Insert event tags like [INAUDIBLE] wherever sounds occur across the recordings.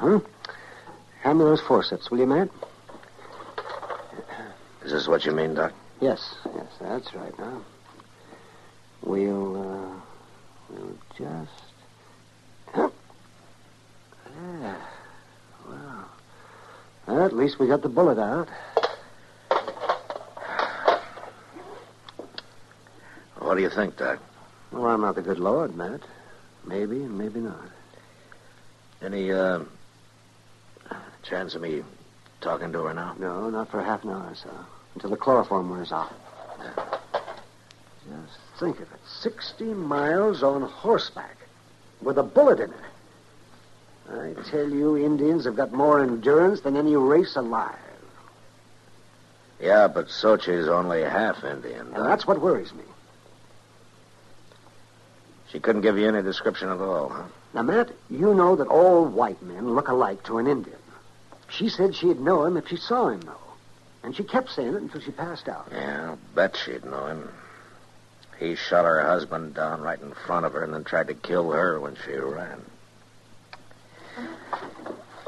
Huh. Hand me those forceps, will you, Matt? Is this what you mean, Doc? Yes, yes, that's right now. We'll, uh, we'll just. Huh. Yeah. Well. well, at least we got the bullet out. What do you think, Doc? Well, I'm not the good Lord, Matt. Maybe and maybe not. Any, uh, chance of me talking to her now? No, not for half an hour or so. Until the chloroform wears off. Just think of it. 60 miles on horseback with a bullet in it. I tell you, Indians have got more endurance than any race alive. Yeah, but Sochi's only half Indian, And that's what worries me. She couldn't give you any description at all, huh? Now, Matt, you know that all white men look alike to an Indian. She said she'd know him if she saw him, though. And she kept saying it until she passed out. Yeah, I'll bet she'd know him. He shot her husband down right in front of her and then tried to kill her when she ran.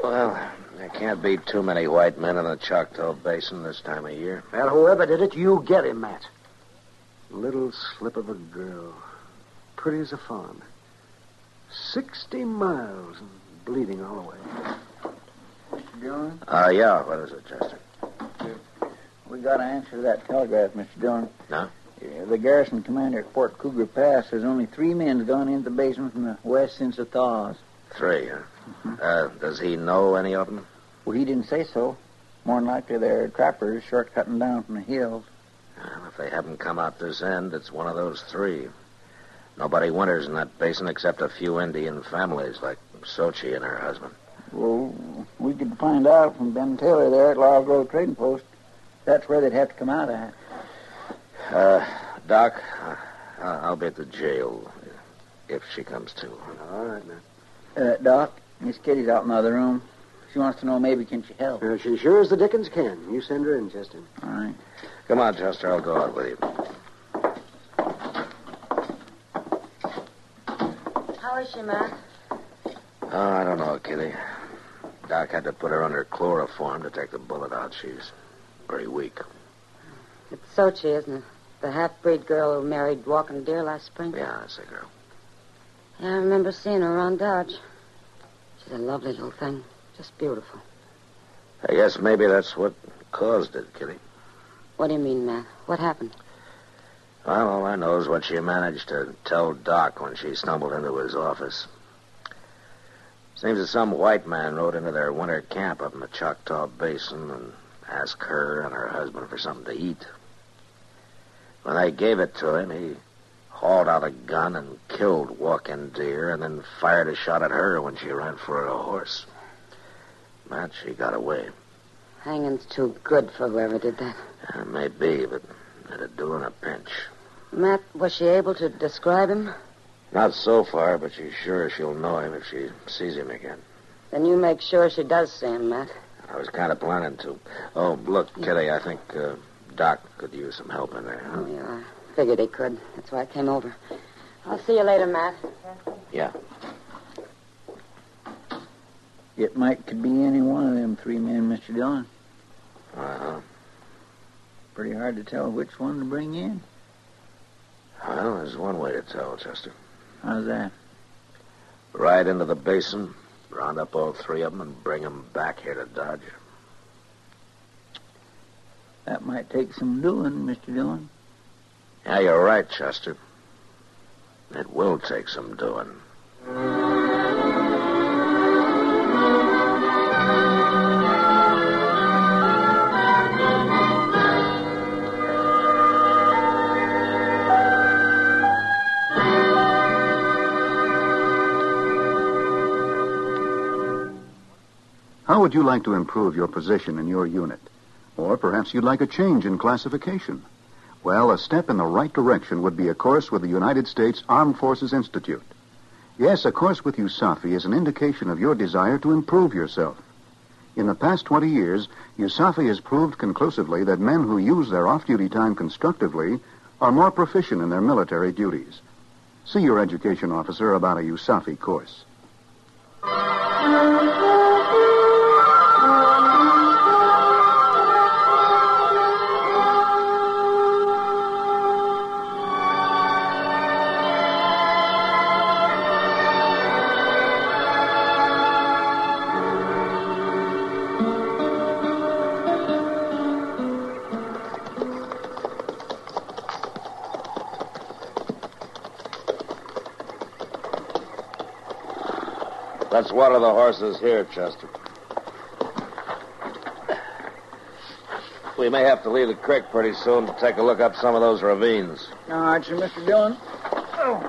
Well, there can't be too many white men in the Choctaw Basin this time of year. Well, whoever did it, you get him, Matt. Little slip of a girl. Pretty as a fawn. Sixty miles and bleeding all the way. Dillon, Uh, yeah, what is it, Chester? we got an answer to that telegraph, Mr. Dillon. No? Yeah, the garrison commander at Fort Cougar Pass says only three men gone into the basin from the west since the thaws. Three, huh? Uh, does he know any of them? Well, he didn't say so. More than likely they're trappers shortcutting down from the hills. Well, if they haven't come out this end, it's one of those three. Nobody winters in that basin except a few Indian families like Sochi and her husband. Well, we could find out from Ben Taylor there at Laurel Grove Trading Post. That's where they'd have to come out at. Uh, Doc, uh, I'll be at the jail if she comes to. All right, Matt. Uh, Doc, Miss Kitty's out in the other room. She wants to know maybe can she help. Uh, she sure as the dickens can. You send her in, Chester. All right. Come on, Chester, I'll go out with you. How is she, Matt? Oh, I don't know, Kitty. Doc had to put her under chloroform to take the bullet out. She's very weak. It's Sochi, isn't it? The half-breed girl who married Walking Deer last spring? Yeah, that's the girl. Yeah, I remember seeing her around Dodge. She's a lovely little thing. Just beautiful. I guess maybe that's what caused it, Kitty. What do you mean, Matt? What happened? Well, all I know is what she managed to tell Doc when she stumbled into his office. Seems that some white man rode into their winter camp up in the Choctaw Basin and asked her and her husband for something to eat. When they gave it to him, he hauled out a gun and killed Walking Deer and then fired a shot at her when she ran for a horse. But she got away. Hanging's too good for whoever did that. Uh, may be, but it'd do in a pinch. Matt, was she able to describe him? Not so far, but she's sure she'll know him if she sees him again. Then you make sure she does see him, Matt. I was kind of planning to. Oh, look, Kitty, I think uh, Doc could use some help in there. Huh? Oh, yeah. I figured he could. That's why I came over. I'll see you later, Matt. Yeah. It might could be any one of them three men, Mr. Dillon. Uh-huh. Pretty hard to tell which one to bring in. Well, there's one way to tell, Chester. How's that? Ride into the basin, round up all three of them, and bring them back here to Dodge. That might take some doing, Mr. Dillon. Yeah, you're right, Chester. It will take some doing. How would you like to improve your position in your unit? Or perhaps you'd like a change in classification. Well, a step in the right direction would be a course with the United States Armed Forces Institute. Yes, a course with USAFI is an indication of your desire to improve yourself. In the past 20 years, USAFI has proved conclusively that men who use their off-duty time constructively are more proficient in their military duties. See your education officer about a USAFI course. Let's water the horses here, Chester. We may have to leave the creek pretty soon to take a look up some of those ravines. All right, you, Mr. Dillon. Oh.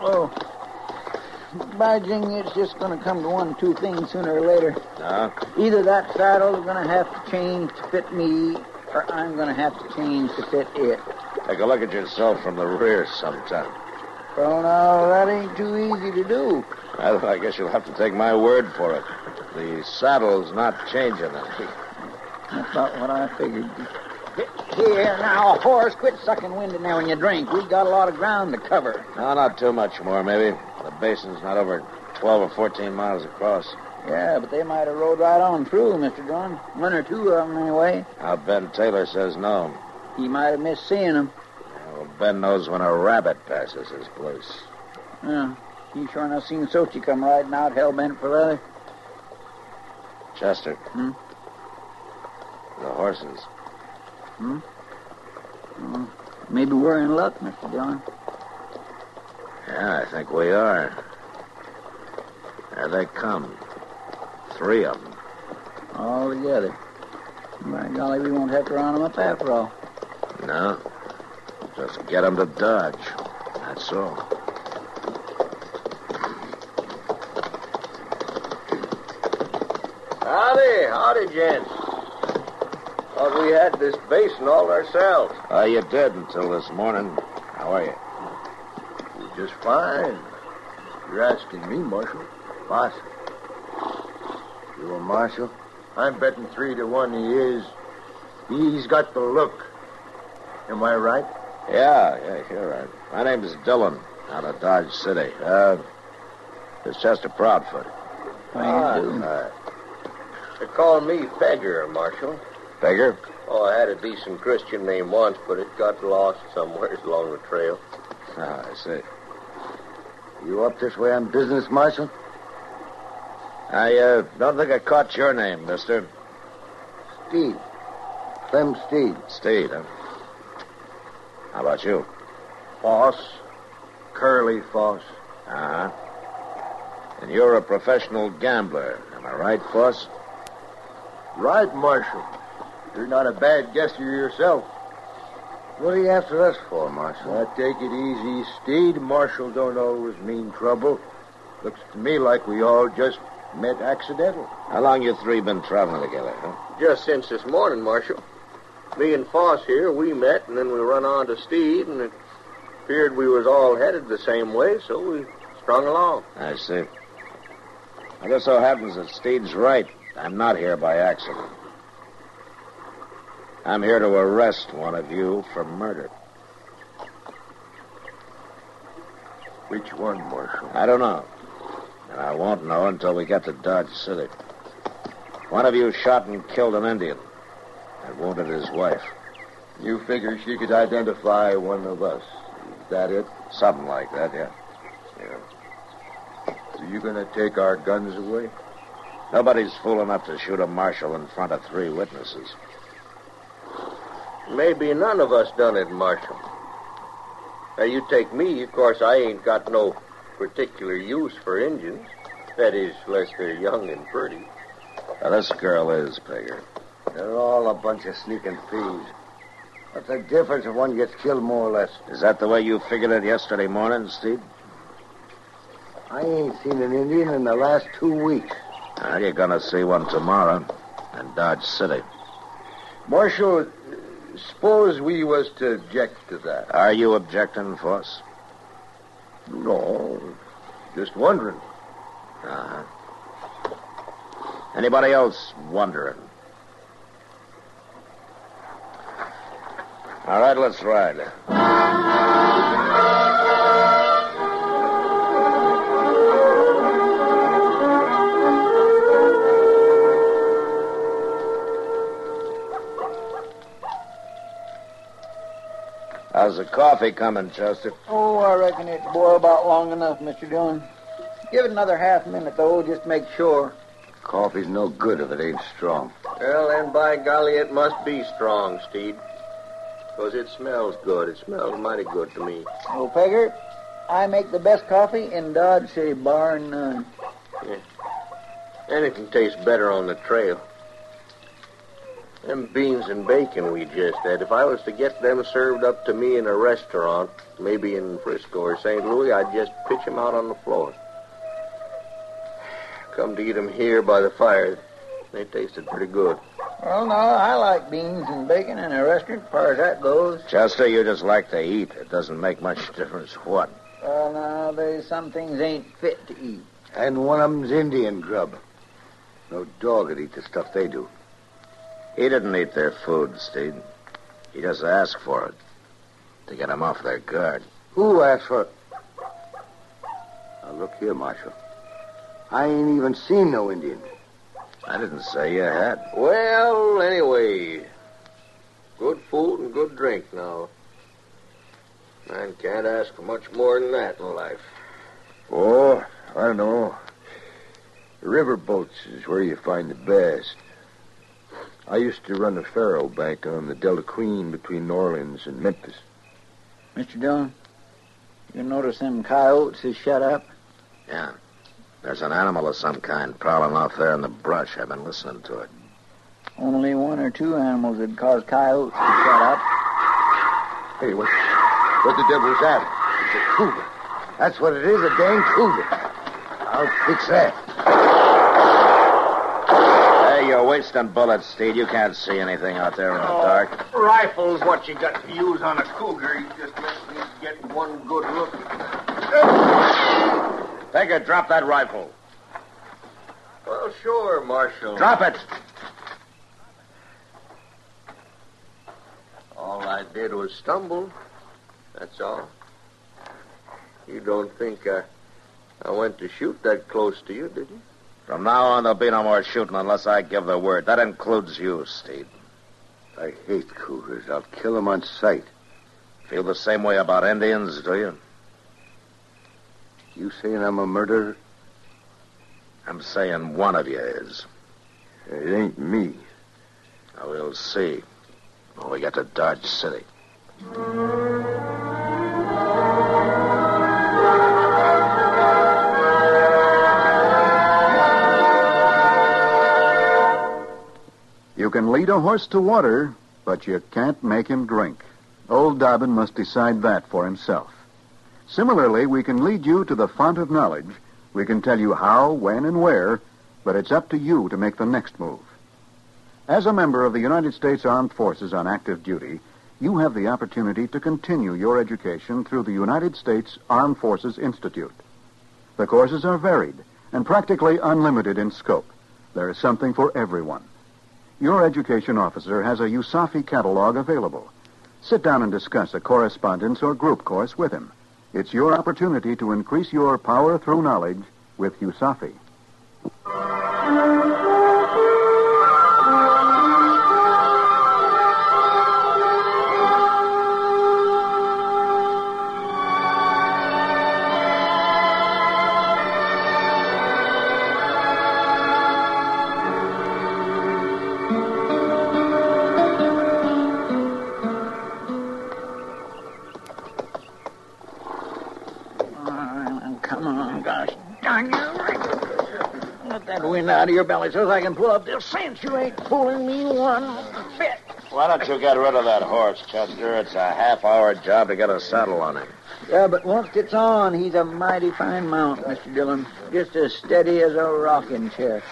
Oh. By jing, it's just going to come to one two things sooner or later. Huh? Either that saddle's going to have to change to fit me, or I'm going to have to change to fit it. Take a look at yourself from the rear sometime. Well, now, that ain't too easy to do. Well, I guess you'll have to take my word for it. The saddle's not changing any. That's about what I figured. Here, now, horse, quit sucking wind in there when you drink. We've got a lot of ground to cover. No, not too much more, maybe. The basin's not over 12 or 14 miles across. Yeah, but they might have rode right on through, Mr. Dillon. One or two of them, anyway. Now, Ben Taylor says no. He might have missed seeing them. Well, Ben knows when a rabbit passes his place. Yeah. He sure enough seen Sochi come riding out hell-bent for leather. Chester. Hmm? The horses. Maybe we're in luck, Mr. Dillon. Yeah, I think we are. There they come. Three of them. All together. By golly, we won't have to round them up after all. No. Just get them to Dodge. That's all. Howdy, howdy, gents. Thought we had this basin all ourselves. Uh, you did until this morning. How are you? Just fine. You're asking me, Marshal. Boss. You a marshal? I'm betting three to one he is. He's got the look. Am I right? Yeah, yeah, you're right. My name's Dillon, out of Dodge City. Uh, this is Chester Proudfoot. How you do? uh, they call me Fegger, Marshal. Bigger? Oh, I had a decent Christian name once, but it got lost somewhere [LAUGHS] along the trail. Ah, I see. You up this way on business, Marshal? I uh, don't think I caught your name, mister. Steed. Clem Steed. Steed, huh? How about you? Foss. Curly Foss. Uh-huh. And you're a professional gambler. Am I right, Foss? Right, Marshal. You're not a bad guesser yourself. What are you after us for, Marshal? Now, take it easy, Steed. Marshal don't always mean trouble. Looks to me like we all just met accidental. How long you three been traveling together, huh? Just since this morning, Marshal. Me and Foss here, we met, and then we run on to Steed, and it appeared we was all headed the same way, so we strung along. I see. I guess so happens that Steed's right. I'm not here by accident. I'm here to arrest one of you for murder. Which one, Marshal? I don't know. And I won't know until we get to Dodge City. One of you shot and killed an Indian and wounded his wife. You figure she could identify one of us. Is that it? Something like that, yeah. Yeah. So you gonna take our guns away? Nobody's fool enough to shoot a marshal in front of three witnesses. Maybe none of us done it, Marshal. Now, you take me, of course, I ain't got no particular use for Injuns. That is, unless they're young and pretty. Now, this girl is, Pegger. They're all a bunch of sneaking thieves. What's the difference if one gets killed more or less? Is that the way you figured it yesterday morning, Steed? I ain't seen an Indian in the last two weeks. Well, you're going to see one tomorrow in Dodge City. Marshal, suppose we was to object to that. Are you objecting, Foss? No, just wondering. Uh-huh. Anybody else wondering? All right, let's ride. How's the coffee coming, Chester? Oh, I reckon it's boiled about long enough, Mr. Dillon. Give it another half minute, though, just to make sure. Coffee's no good if it ain't strong. Well, then, by golly, it must be strong, Steed. Because it smells good. It smells mighty good to me. Oh, Pegger, I make the best coffee in Dodge City, bar none. Anything tastes better on the trail. Them beans and bacon we just had, if I was to get them served up to me in a restaurant, maybe in Frisco or St. Louis, I'd just pitch 'em out on the floor. Come to eat 'em here by the fire. They tasted pretty good. Well, no, I like beans and bacon in a restaurant, as far as that goes. Chester, you just like to eat. It doesn't make much difference what. Well, now, there's some things ain't fit to eat. And one of 'em's Indian grub. No dog would eat the stuff they do. He didn't eat their food, Steed. He just asked for it to get 'em off their guard. Who asked for it? Now, look here, Marshal. I ain't even seen no Indian. I didn't say you had. Well, anyway, good food and good drink now. Man can't ask for much more than that in life. Oh, I know. River boats is where you find the best. I used to run a faro bank on the Delta Queen between New Orleans and Memphis. Mr. Dillon, you notice them coyotes is shut up? Yeah. There's an animal of some kind prowling off there in the brush. I've been listening to it. Only one or two animals would cause coyotes to shut up. Hey, what, what the devil's that? It's a cougar. That's what it is, a dang cougar. I'll fix that. Hey, you're bullets, Steed. You can't see anything out there in the oh, dark. Rifle's what you got to use on a cougar. You just let me get one good look. Pegger, drop that rifle. Well, sure, Marshal. Drop it. All I did was stumble. That's all. You don't think I, I went to shoot that close to you, did you? From now on, there'll be no more shooting unless I give the word. That includes you, Steed. I hate cougars. I'll kill 'em on sight. Feel the same way about Indians, do you? You saying I'm a murderer? I'm saying one of you is. It ain't me. Now, we'll see when we get to Dodge City. You can lead a horse to water, but you can't make him drink. Old Dobbin must decide that for himself. Similarly, we can lead you to the font of knowledge. We can tell you how, when, and where, but it's up to you to make the next move. As a member of the United States Armed Forces on active duty, you have the opportunity to continue your education through the United States Armed Forces Institute. The courses are varied and practically unlimited in scope. There is something for everyone. Your education officer has a USAFI catalog available. Sit down and discuss a correspondence or group course with him. It's your opportunity to increase your power through knowledge with USAFI. Out of your belly so I can pull up this cinch. You ain't fooling me one bit. Why don't you get rid of that horse, Chester? It's a half-hour job to get a saddle on him. Yeah, but once it's on, he's a mighty fine mount, Mr. Dillon. Just as steady as a rocking chair.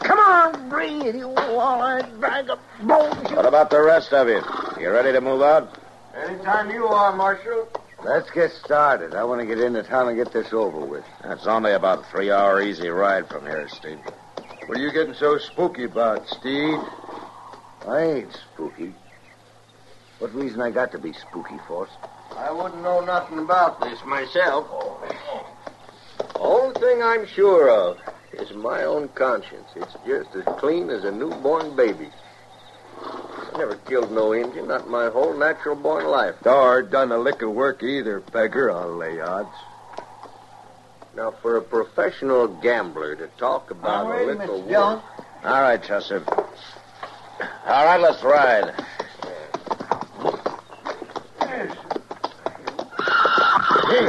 Come on, breathe, you wall-eyed bag of bones. What about the rest of you? You ready to move out? Anytime you are, Marshal. Let's get started. I want to get into town and get this over with. It's only about a three-hour easy ride from here, Steed. What are you getting so spooky about, Steed? I ain't spooky. What reason I got to be spooky, Foss? I wouldn't know nothing about this myself. Only thing I'm sure of is my own conscience. It's just as clean as a newborn baby. I never killed no Indian, not my whole natural born life. Nor done a lick of work either, beggar, I'll lay odds. Now, for a professional gambler to talk about Now, a wait, little Mr. Dillon. work- All right, Chester. All right, let's ride. Hey,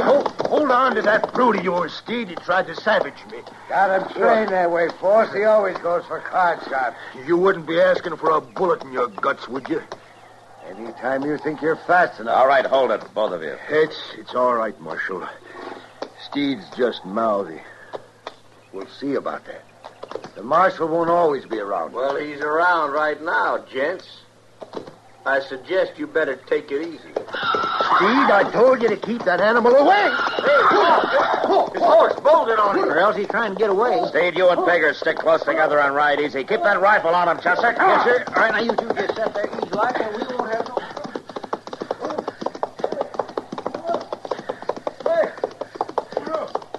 hold, hold on to that brute of yours, Steed. He tried to savage me. Got him trained that way, Foss. He always goes for card shots. You wouldn't be asking for a bullet in your guts, would you? Anytime you think you're fast enough. All right, hold it, both of you. It's it's all right, Marshal. Steed's just mouthy. We'll see about that. The marshal won't always be around. Well, he's around right now, gents. I suggest you better take it easy. Steed, I told you to keep that animal away. His horse bolted on him. Or else he's trying to get away. Steed, you and Beggar stick close together and ride easy. Keep that rifle on him, Chester. Yes, sir. All right, now you two just sit there easy like, and we won't have no...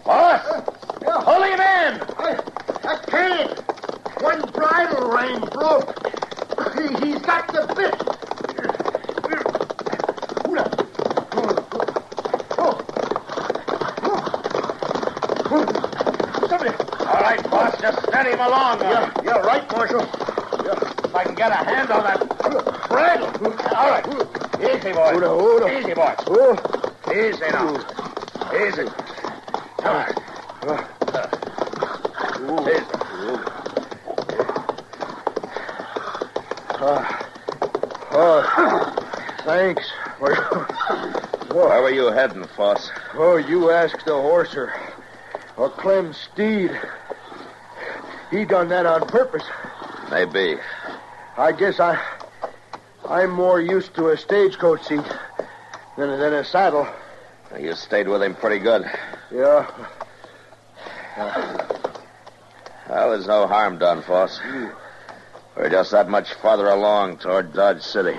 Foss, pull him in. I can't. One bridle rein broke. He, he's got the bit. All right, Foss, just steady him along. Yeah, yeah, right, Marshal. If I can get a hand on that bridle. All right. Easy, boy. Hold on, hold on. Easy, boy. Oh, Easy now. Easy. Ah. Come on. Easy. oh, thanks. Where were you heading, Foss? Oh, you asked the horser. Or Clem Steed. He done that on purpose. Maybe. I guess I, I'm more used to a stagecoach seat than, than a saddle. You stayed with him pretty good. Yeah. Well, there's no harm done, Foss. We're just that much farther along toward Dodge City.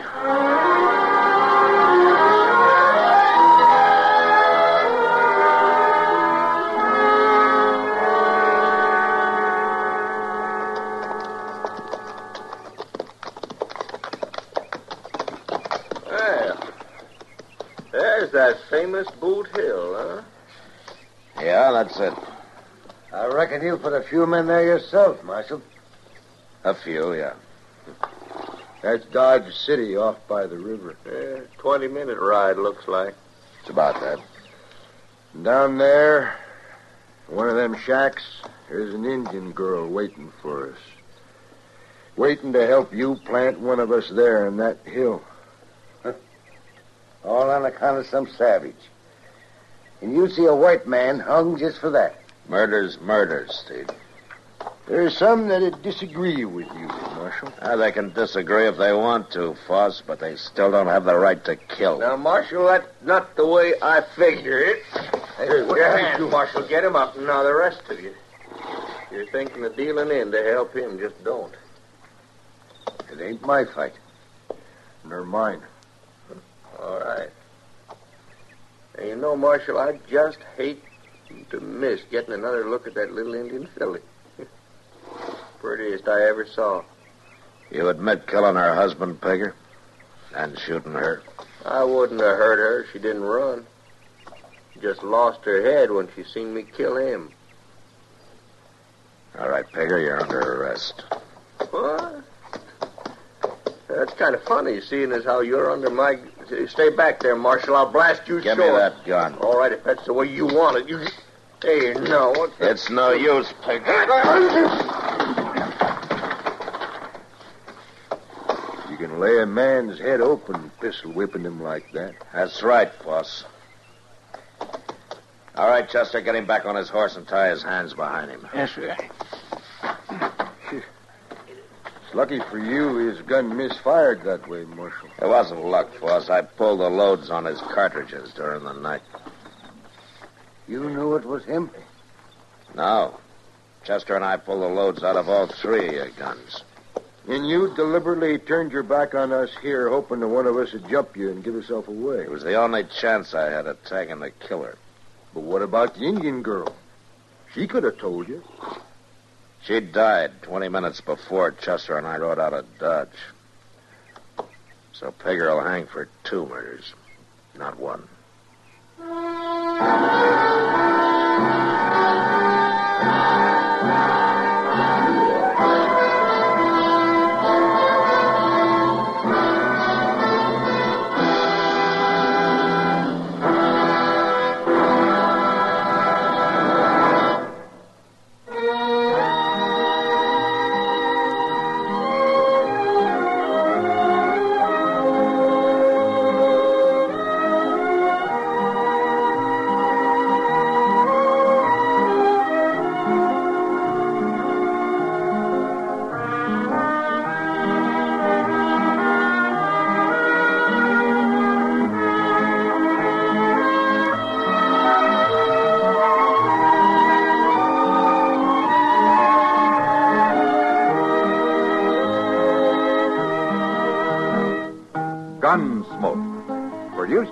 That famous Boot Hill, huh? Yeah, that's it. I reckon you put a few men there yourself, Marshal. A few, yeah. That's Dodge City off by the river. Yeah, 20 minute ride, looks like. It's about that. Down there, one of them shacks, there's an Indian girl waiting for us. Waiting to help you plant one of us there in that hill. All on account of some savage. And you see a white man hung just for that. Murder's murder, Steed. There's some that'd disagree with you, Marshal. Ah, they can disagree if they want to, Foss, but they still don't have the right to kill. Now, Marshal, that's not the way I figure it. Hey, what your did you hands. Marshal. Get him up. Now, the rest of you. You're thinking of dealing in to help him. Just don't. It ain't my fight. Nor mine. All right. And you know, Marshal, I just hate to miss getting another look at that little Indian filly. [LAUGHS] Prettiest I ever saw. You admit killing her husband, Pigger? And shooting her? I wouldn't have hurt her. She didn't run. Just lost her head when she seen me kill him. All right, Pigger, you're under arrest. What? That's kind of funny, seeing as how you're under my. Stay back there, Marshal. I'll blast you Give short. me that gun. All right, if that's the way you want it. You. Hey, no. What's that? It's no use, Pigger. You can lay a man's head open pistol whipping him like that. That's right, boss. All right, Chester, get him back on his horse and tie his hands behind him. Yes, sir. It's lucky for you his gun misfired that way, Marshal. It wasn't luck, Foss. I pulled the loads on his cartridges during the night. You knew it was him? No. Chester and I pulled the loads out of all three of your guns. And you deliberately turned your back on us here, hoping that one of us would jump you and give yourself away. It was the only chance I had of tagging the killer. But what about the Indian girl? She could have told you. She died 20 minutes before Chester and I rode out of Dodge. So Pigger will hang for two murders, not one.